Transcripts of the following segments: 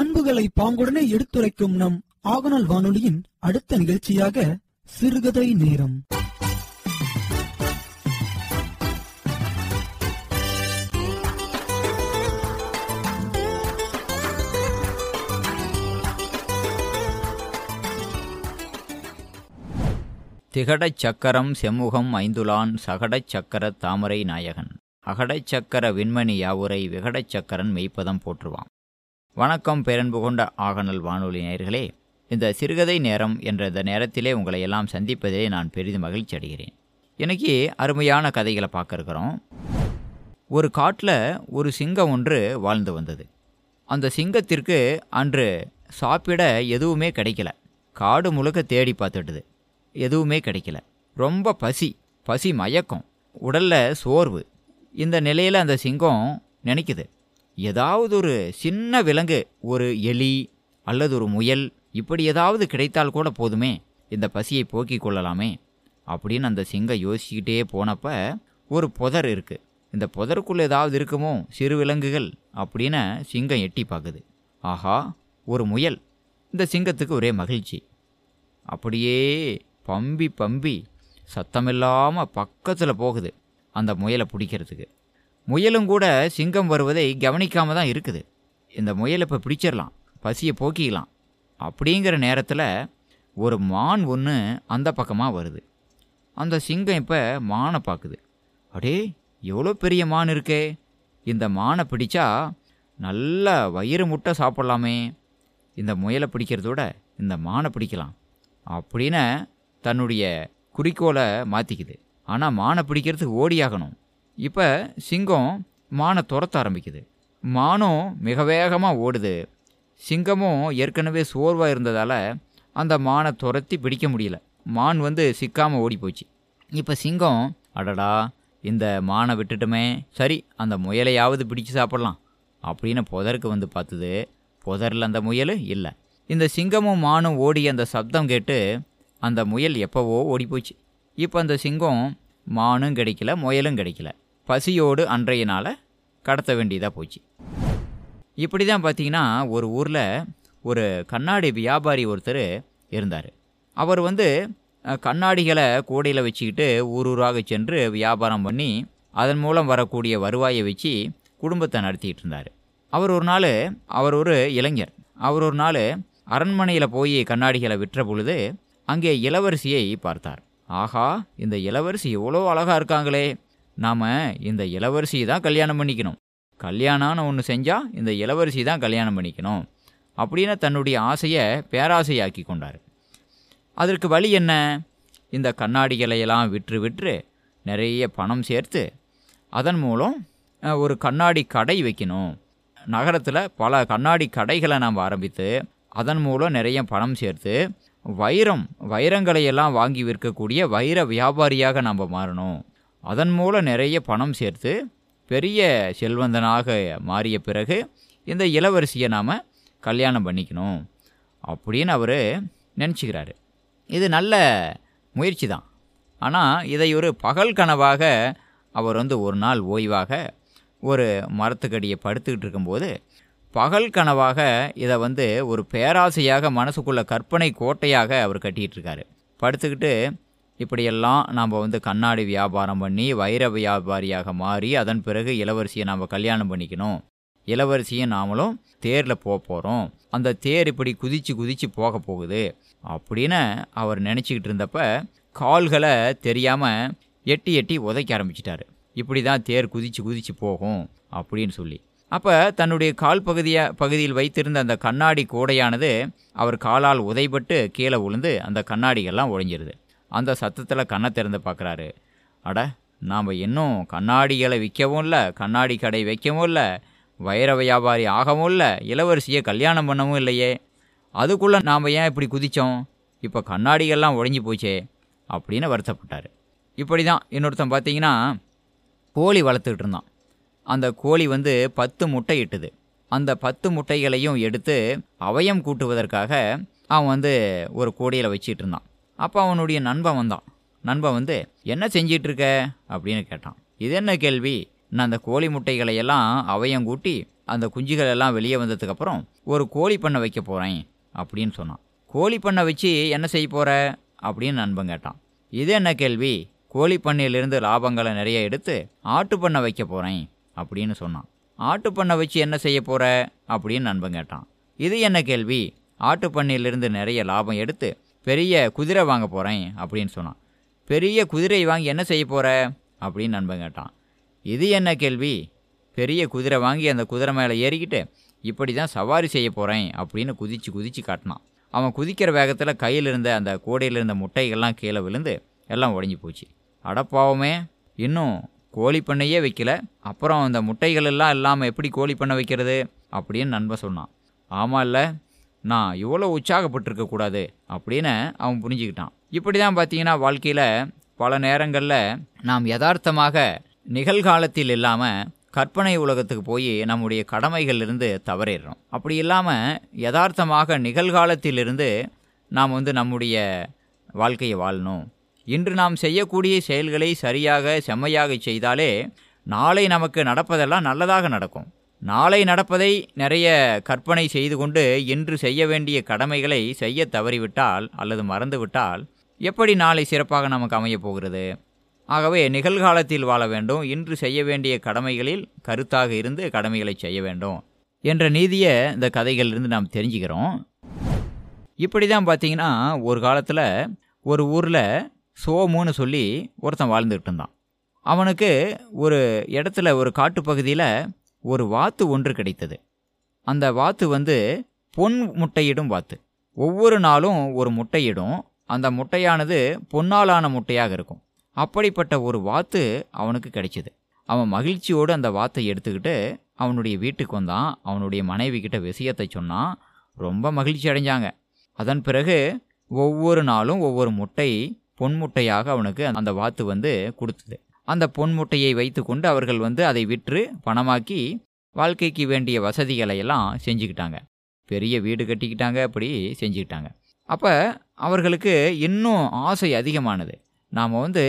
பண்புகளை பாங்குடனே எடுத்துரைக்கும் நம் ஆகநாள் வானொலியின் அடுத்த நிகழ்ச்சியாக சிறுகதை நேரம். திகடச் சக்கரம் செம்முகம் ஐந்துலான் சகடச் சக்கர தாமரை நாயகன். அகடச் சக்கர விண்மணி யாவுரை விகடச் சக்கரன் மெய்ப்பதம் போற்றுவான் வணக்கம் பேரன்பு கொண்ட ஆகநல் வானொலி நேயர்களே இந்த சிறுகதை நேரம் என்ற இந்த நேரத்திலே உங்களை எல்லாம் சந்திப்பதிலே நான் பெரிதும் மகிழ்ச்சி அடைகிறேன். எனக்கு அருமையான கதைகளை பார்க்க இருக்கிறோம் ஒரு காட்டில் ஒரு சிங்கம் ஒன்று வாழ்ந்து வந்தது. அந்த சிங்கத்திற்கு அன்று சாப்பிட எதுவுமே கிடைக்கல. காடு முழுக்க தேடி பார்த்துட்டுது. எதுவுமே கிடைக்கல. ரொம்ப பசி பசி மயக்கம் உடலில் சோர்வு. இந்த நிலையில் அந்த சிங்கம் நினைக்குது. ஏதாவது ஒரு சின்ன விலங்கு ஒரு எலி அல்லது ஒரு முயல் இப்படி ஏதாவது கிடைத்தால் கூட போதுமே இந்த பசியை போக்கிக் கொள்ளலாமே அப்படின்னு அந்த சிங்கம் யோசிச்சுக்கிட்டே போனப்ப ஒரு புதர் இருக்குது இந்த புதருக்குள்ளே ஏதாவது இருக்குமோ சிறு விலங்குகள் அப்படின்னு சிங்கம் எட்டி பார்க்குது ஆஹா ஒரு முயல். இந்த சிங்கத்துக்கு ஒரே மகிழ்ச்சி. அப்படியே பம்பி பம்பி சத்தமில்லாமல் பக்கத்தில் போகுது அந்த முயலை பிடிக்கிறதுக்கு. முயலும் கூட சிங்கம் வருவதை கவனிக்காம தான் இருக்குது. இந்த முயலை இப்போ பிடிச்சிடலாம் பசியை போக்கிக்கலாம். அப்படிங்கிற நேரத்தில் ஒரு மான் ஒன்று அந்த பக்கமாக வருது. அந்த சிங்கம் இப்போ மானை பார்க்குது அடே எவ்வளோ பெரிய மான் இருக்கே. இந்த மானை பிடிச்சா நல்லா வயிறு முட்டை சாப்பிட்லாமே. இந்த முயலை பிடிக்கிறதோட இந்த மானை பிடிக்கலாம் அப்படின்னு தன்னுடைய குறிக்கோளை மாற்றிக்குது ஆனால் மானை பிடிக்கிறதுக்கு ஓடியாகணும். இப்போ சிங்கம் மானை துரத்த ஆரம்பிக்குது. மானும் மிக வேகமாக ஓடுது. சிங்கமும் ஏற்கனவே சோர்வாக இருந்ததால் அந்த மானை துரத்தி பிடிக்க முடியல. மான் வந்து சிக்காமல் ஓடி போச்சு இப்போ சிங்கம் அடடா இந்த மானை விட்டுட்டுமே சரி அந்த முயலையாவது பிடிச்சு சாப்பிடலாம் அப்படின்னு புதருக்கு வந்து பார்த்துது புதரில் அந்த முயல் இல்லை. இந்த சிங்கமும் மானும் ஓடி அந்த சப்தம் கேட்டு அந்த முயல் எப்போவோ ஓடி போச்சு இப்போ அந்த சிங்கம் மானும் கிடைக்கல முயலும் கிடைக்கல. பசியோடு அன்றைய நாளை கடத்த வேண்டியதாக போச்சு. இப்படி தான் பார்த்தீங்கன்னா ஒரு ஊரில் ஒரு கண்ணாடி வியாபாரி ஒருத்தர் இருந்தார். அவர் வந்து கண்ணாடிகளை கூடையில் வச்சுக்கிட்டு ஊர் ஊராக சென்று வியாபாரம் பண்ணி அதன் மூலம் வரக்கூடிய வருவாயை வச்சு குடும்பத்தை நடத்திட்டு இருந்தார். அவர் ஒரு நாள் அவர் ஒரு இளைஞர். அவர் ஒரு நாள் அரண்மனையில் போய் கண்ணாடிகளை விற்ற பொழுது அங்கே இளவரசியை பார்த்தார். ஆஹா இந்த இளவரசி எவ்வளோ அழகாக இருக்காங்களே. நாம் இந்த இளவரசியை தான் கல்யாணம் பண்ணிக்கணும். கல்யாணம்னு ஒன்று செஞ்சால் இந்த இளவரசி தான் கல்யாணம் பண்ணிக்கணும். அப்படின்னு தன்னுடைய ஆசையை பேராசையாக்கி கொண்டார். அதற்கு வழி என்ன? இந்த கண்ணாடிகளையெல்லாம் விற்று விற்று நிறைய பணம் சேர்த்து அதன் மூலம் ஒரு கண்ணாடி கடை வைக்கணும். நகரத்தில் பல கண்ணாடி கடைகளை நாம் ஆரம்பித்து அதன் மூலம் நிறைய பணம் சேர்த்து வைரம் வைரங்களையெல்லாம் வாங்கி விற்கக்கூடிய வைர வியாபாரியாக நாம் மாறணும். அதன் மூலம் நிறைய பணம் சேர்த்து பெரிய செல்வந்தனாக மாறிய பிறகு இந்த இளவரசியை நாம் கல்யாணம் பண்ணிக்கணும் அப்படின்னு அவர் நினச்சிக்கிறாரு. இது நல்ல முயற்சி தான். ஆனால் இதை ஒரு பகல் கனவாக அவர் வந்து ஒரு நாள் ஓய்வாக ஒரு மரத்துக்கடியை படுத்துக்கிட்டு இருக்கும்போது பகல் கனவாக இதை வந்து ஒரு பேராசையாக மனசுக்குள்ள கற்பனை கோட்டையாக அவர் கட்டிகிட்டு இருக்காரு. படுத்துக்கிட்டு இப்படியெல்லாம் நாம் வந்து கண்ணாடி வியாபாரம் பண்ணி வைர வியாபாரியாக மாறி அதன் பிறகு இளவரசியை நாம் கல்யாணம் பண்ணிக்கணும். இளவரசியும் நாமளும் தேரில் போக போகிறோம் அந்த தேர் இப்படி குதித்து குதித்து போக போகுது. அப்படின்னு அவர் நினச்சிக்கிட்டு இருந்தப்ப கால்களை தெரியாமல் எட்டி எட்டி உதைக்க ஆரம்பிச்சிட்டாரு. இப்படி தான் தேர் குதித்து குதித்து போகும் அப்படின்னு சொல்லி. அப்போ தன்னுடைய கால் பகுதியை பகுதியில் வைத்திருந்த அந்த கண்ணாடி கூடையானது அவர் காலால் உதைபட்டு கீழே விழுந்து அந்த கண்ணாடிகள்லாம் உடைஞ்சிருது. அந்த சத்தத்தில் கண்ணை திறந்து பார்க்குறாரு. அட நாம் இன்னும் கண்ணாடிகளை விற்கவும் இல்லை கண்ணாடி கடை வைக்கவும் இல்லை வைர வியாபாரி ஆகவும் இல்லை இளவரசியை கல்யாணம் பண்ணவும் இல்லையே. அதுக்குள்ளே நாம் ஏன் இப்படி குதித்தோம் இப்போ கண்ணாடிகள்லாம் உடைஞ்சு போச்சே அப்படின்னு வருத்தப்பட்டார். இப்படி தான் இன்னொருத்தன் பார்த்தீங்கன்னா கோழி வளர்த்துக்கிட்டு இருந்தான். அந்த கோழி வந்து பத்து முட்டை இட்டுது. அந்த பத்து முட்டைகளையும் எடுத்து அவயம் கூட்டுவதற்காக அவன் வந்து ஒரு கூடையில் வச்சிட்டு இருந்தான். அப்போ அவனுடைய நண்பன் வந்தான். நண்பன் வந்து என்ன செஞ்சிட்ருக்க? அப்படின்னு கேட்டான். இது என்ன கேள்வி? நான் அந்த கோழி முட்டைகளை எல்லாம் அவையம் கூட்டி அந்த குஞ்சுகள் எல்லாம் வெளியே வந்ததுக்கப்புறம் ஒரு கோழி பண்ணை வைக்க போகிறேன் அப்படின்னு சொன்னான். கோழி பண்ணை வச்சு என்ன செய்ய போகிற அப்படின்னு நண்பன் கேட்டான். இது என்ன கேள்வி? கோழி பண்ணையிலிருந்து லாபங்களை நிறைய எடுத்து ஆட்டு பண்ணை வைக்க போகிறேன் அப்படின்னு சொன்னான். ஆட்டு பண்ணை வச்சு என்ன செய்ய போகிற அப்படின்னு நண்பன் கேட்டான். இது என்ன கேள்வி? ஆட்டு பண்ணையிலிருந்து நிறைய லாபம் எடுத்து பெரிய குதிரை வாங்க போகிறேன் அப்படின்னு சொன்னான். பெரிய குதிரை வாங்கி என்ன செய்ய போகிற அப்படின்னு நண்பன் கேட்டான். இது என்ன கேள்வி? பெரிய குதிரை வாங்கி அந்த குதிரை மேலே ஏறிக்கிட்டு இப்படி தான் சவாரி செய்ய போகிறேன் அப்படின்னு குதித்து குதித்து காட்டினான். அவன் குதிக்கிற வேகத்தில் கையில் இருந்த அந்த கூடையில் இருந்த முட்டைகள்லாம் கீழே விழுந்து எல்லாம் உடஞ்சி போச்சு. அடப்பாவமே இன்னும் கோழி பண்ணையே வைக்கல. அப்புறம் அந்த முட்டைகள் எல்லாம் இல்லாமல் எப்படி கோழி பண்ணை வைக்கிறது? அப்படின்னு நண்பன் சொன்னான். ஆமாம் இல்லை நான் இவ்வளோ உற்சாகப்பட்டிருக்க கூடாது அப்படின்னு அவன் புரிஞ்சுக்கிட்டான். இப்படி தான் பார்த்தீங்கன்னா வாழ்க்கையில் பல நேரங்களில் நாம் யதார்த்தமாக நிகழ்காலத்தில் இல்லாமல் கற்பனை உலகத்துக்கு போய் நம்முடைய கடமைகளிலிருந்து தவறிடுறோம். அப்படி இல்லாமல் யதார்த்தமாக நிகழ்காலத்திலிருந்து நாம் வந்து நம்முடைய வாழ்க்கையை வாழணும். இன்று நாம் செய்யக்கூடிய செயல்களை சரியாக செம்மையாக செய்தாலே நாளை நமக்கு நடப்பதெல்லாம் நல்லதாக நடக்கும். நாளை நடப்பதை நிறைய கற்பனை செய்து கொண்டு இன்று செய்ய வேண்டிய கடமைகளை செய்ய தவறிவிட்டால் அல்லது மறந்துவிட்டால் எப்படி நாளை சிறப்பாக நமக்கு அமையப் போகிறது? ஆகவே நிகழ்காலத்தில் வாழ வேண்டும். இன்று செய்ய வேண்டிய கடமைகளில் கருத்தாக இருந்து கடமைகளை செய்ய வேண்டும் என்ற நீதியை இந்த கதைகளிலிருந்து நாம் தெரிஞ்சுக்கிறோம். இப்படி தான் பார்த்தீங்கன்னா ஒரு காலத்தில் ஒரு ஊரில் சோமுன்னு சொல்லி ஒருத்தன் வாழ்ந்துக்கிட்டு இருந்தான். அவனுக்கு ஒரு இடத்துல ஒரு காட்டுப்பகுதியில் ஒரு வாத்து ஒன்று கிடைத்தது. அந்த வாத்து வந்து பொன் முட்டையிடும் வாத்து. ஒவ்வொரு நாளும் ஒரு முட்டையிடும். அந்த முட்டையானது பொன்னாலான முட்டையாக இருக்கும். அப்படிப்பட்ட ஒரு வாத்து அவனுக்கு கிடைச்சிது. அவன் மகிழ்ச்சியோடு அந்த வாத்தை எடுத்துக்கிட்டு அவனுடைய வீட்டுக்கு வந்தான். அவனுடைய மனைவி கிட்ட விஷயத்தை சொன்னான். ரொம்ப மகிழ்ச்சி அடைஞ்சாங்க. அதன் பிறகு ஒவ்வொரு நாளும் ஒவ்வொரு முட்டை பொன் முட்டையாக அவனுக்கு அந்த வாத்து வந்து கொடுத்தது. அந்த பொன் முட்டையை வைத்துக்கொண்டு அவர்கள் வந்து அதை விற்று பணமாக்கி வாழ்க்கைக்கு வேண்டிய வசதிகளை எல்லாம் செஞ்சுக்கிட்டாங்க. பெரிய வீடு கட்டிக்கிட்டாங்க அப்படி செஞ்சுக்கிட்டாங்க. அப்போ அவர்களுக்கு இன்னும் ஆசை அதிகமானது. நாம் வந்து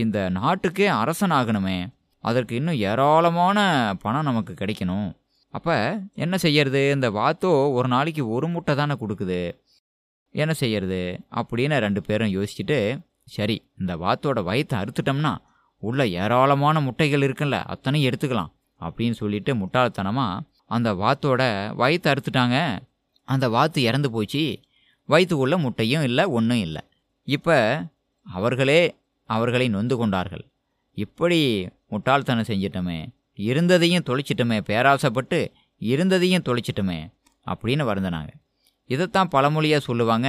இந்த நாட்டுக்கே அரசனாகணுமே அதற்கு இன்னும் ஏராளமான பணம் நமக்கு கிடைக்கணும். அப்போ என்ன செய்யறது? இந்த வாத்தோ ஒரு நாளைக்கு ஒரு முட்டை தானே கொடுக்குது. என்ன செய்யறது? அப்படின்னு ரெண்டு பேரும் யோசிச்சுட்டு சரி இந்த வாத்தோட வயத்தை அறுத்துட்டோம்னா உள்ளே ஏராளமான முட்டைகள் இருக்குல்ல அத்தனையும் எடுத்துக்கலாம் அப்படின்னு சொல்லிட்டு முட்டாள்தனமாக அந்த வாத்தோட வயத்தை அறுத்துட்டாங்க. அந்த வாத்து இறந்து போச்சு. வயிற்றுக்குள்ளே முட்டையும் இல்லை ஒன்றும் இல்லை. இப்போ அவர்களே அவர்களை நொந்து கொண்டார்கள். இப்படி முட்டாள்தனம் செஞ்சிட்டோமே இருந்ததையும் தொலைச்சிட்டோமே பேராசைப்பட்டு இருந்ததையும் தொலைச்சிட்டோமே அப்படின்னு வருந்தினாங்க. இதைத்தான் பழமொழியாக சொல்லுவாங்க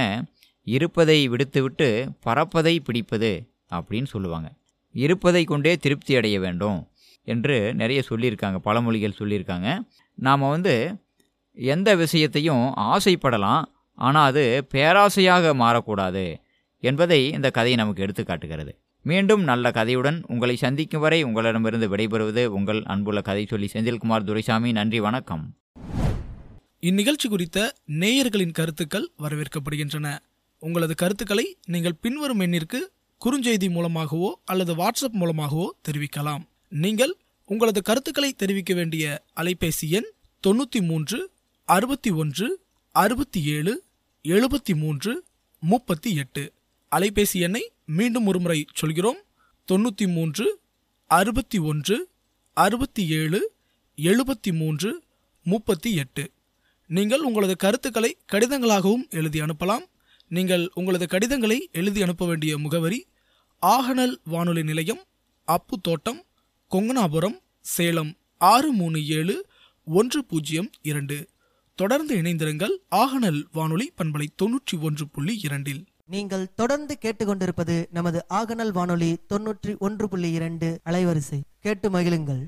இருப்பதை விடுத்துவிட்டு பறப்பதை பிடிப்பது அப்படின்னு சொல்லுவாங்க. இருப்பதை கொண்டே திருப்தி அடைய வேண்டும் என்று நிறைய சொல்லியிருக்காங்க பழமொழிகள் சொல்லியிருக்காங்க. நாம் வந்து எந்த விஷயத்தையும் ஆசைப்படலாம் ஆனால் அது பேராசையாக மாறக்கூடாது என்பதை இந்த கதை நமக்கு எடுத்து காட்டுகிறது. மீண்டும் நல்ல கதையுடன் உங்களை சந்திக்கும் வரை உங்களிடமிருந்து விடைபெறுவது உங்கள் அன்புள்ள கதை சொல்லி செந்தில்குமார் துரைசாமி. நன்றி வணக்கம். இந்நிகழ்ச்சி குறித்த நேயர்களின் கருத்துக்கள் வரவேற்கப்படுகின்றன. உங்களது கருத்துக்களை நீங்கள் பின்வரும் எண்ணிற்கு குறுஞ்செய்தி மூலமாகவோ அல்லது வாட்ஸ்அப் மூலமாகவோ தெரிவிக்கலாம். நீங்கள் உங்களது கருத்துக்களை தெரிவிக்க வேண்டிய அலைபேசி எண் தொண்ணூற்றி மூன்று அறுபத்தி ஒன்று அறுபத்தி ஏழு எழுபத்தி மூன்று முப்பத்தி எட்டு. அலைபேசி எண்ணை மீண்டும் ஒருமுறை சொல்கிறோம். தொண்ணூற்றி மூன்று அறுபத்தி ஒன்று அறுபத்தி ஏழு எழுபத்தி மூன்று முப்பத்தி எட்டு. நீங்கள் உங்களது கருத்துக்களை கடிதங்களாகவும் எழுதி அனுப்பலாம். நீங்கள் உங்களது கடிதங்களை எழுதி அனுப்ப வேண்டிய முகவரி ஆகனல் வானொலி நிலையம் அப்பு தோட்டம் கொங்கனாபுரம் சேலம் ஆறு மூணு ஏழு ஒன்று பூஜ்ஜியம் இரண்டு. தொடர்ந்து இணைந்திருங்கள் ஆகனல் வானொலி பண்பலை தொன்னூற்றி ஒன்று புள்ளி இரண்டில். நீங்கள் தொடர்ந்து கேட்டுக்கொண்டிருப்பது நமது ஆகனல் வானொலி தொன்னூற்றி ஒன்று புள்ளி இரண்டு அலைவரிசை. கேட்டு மகிழுங்கள்.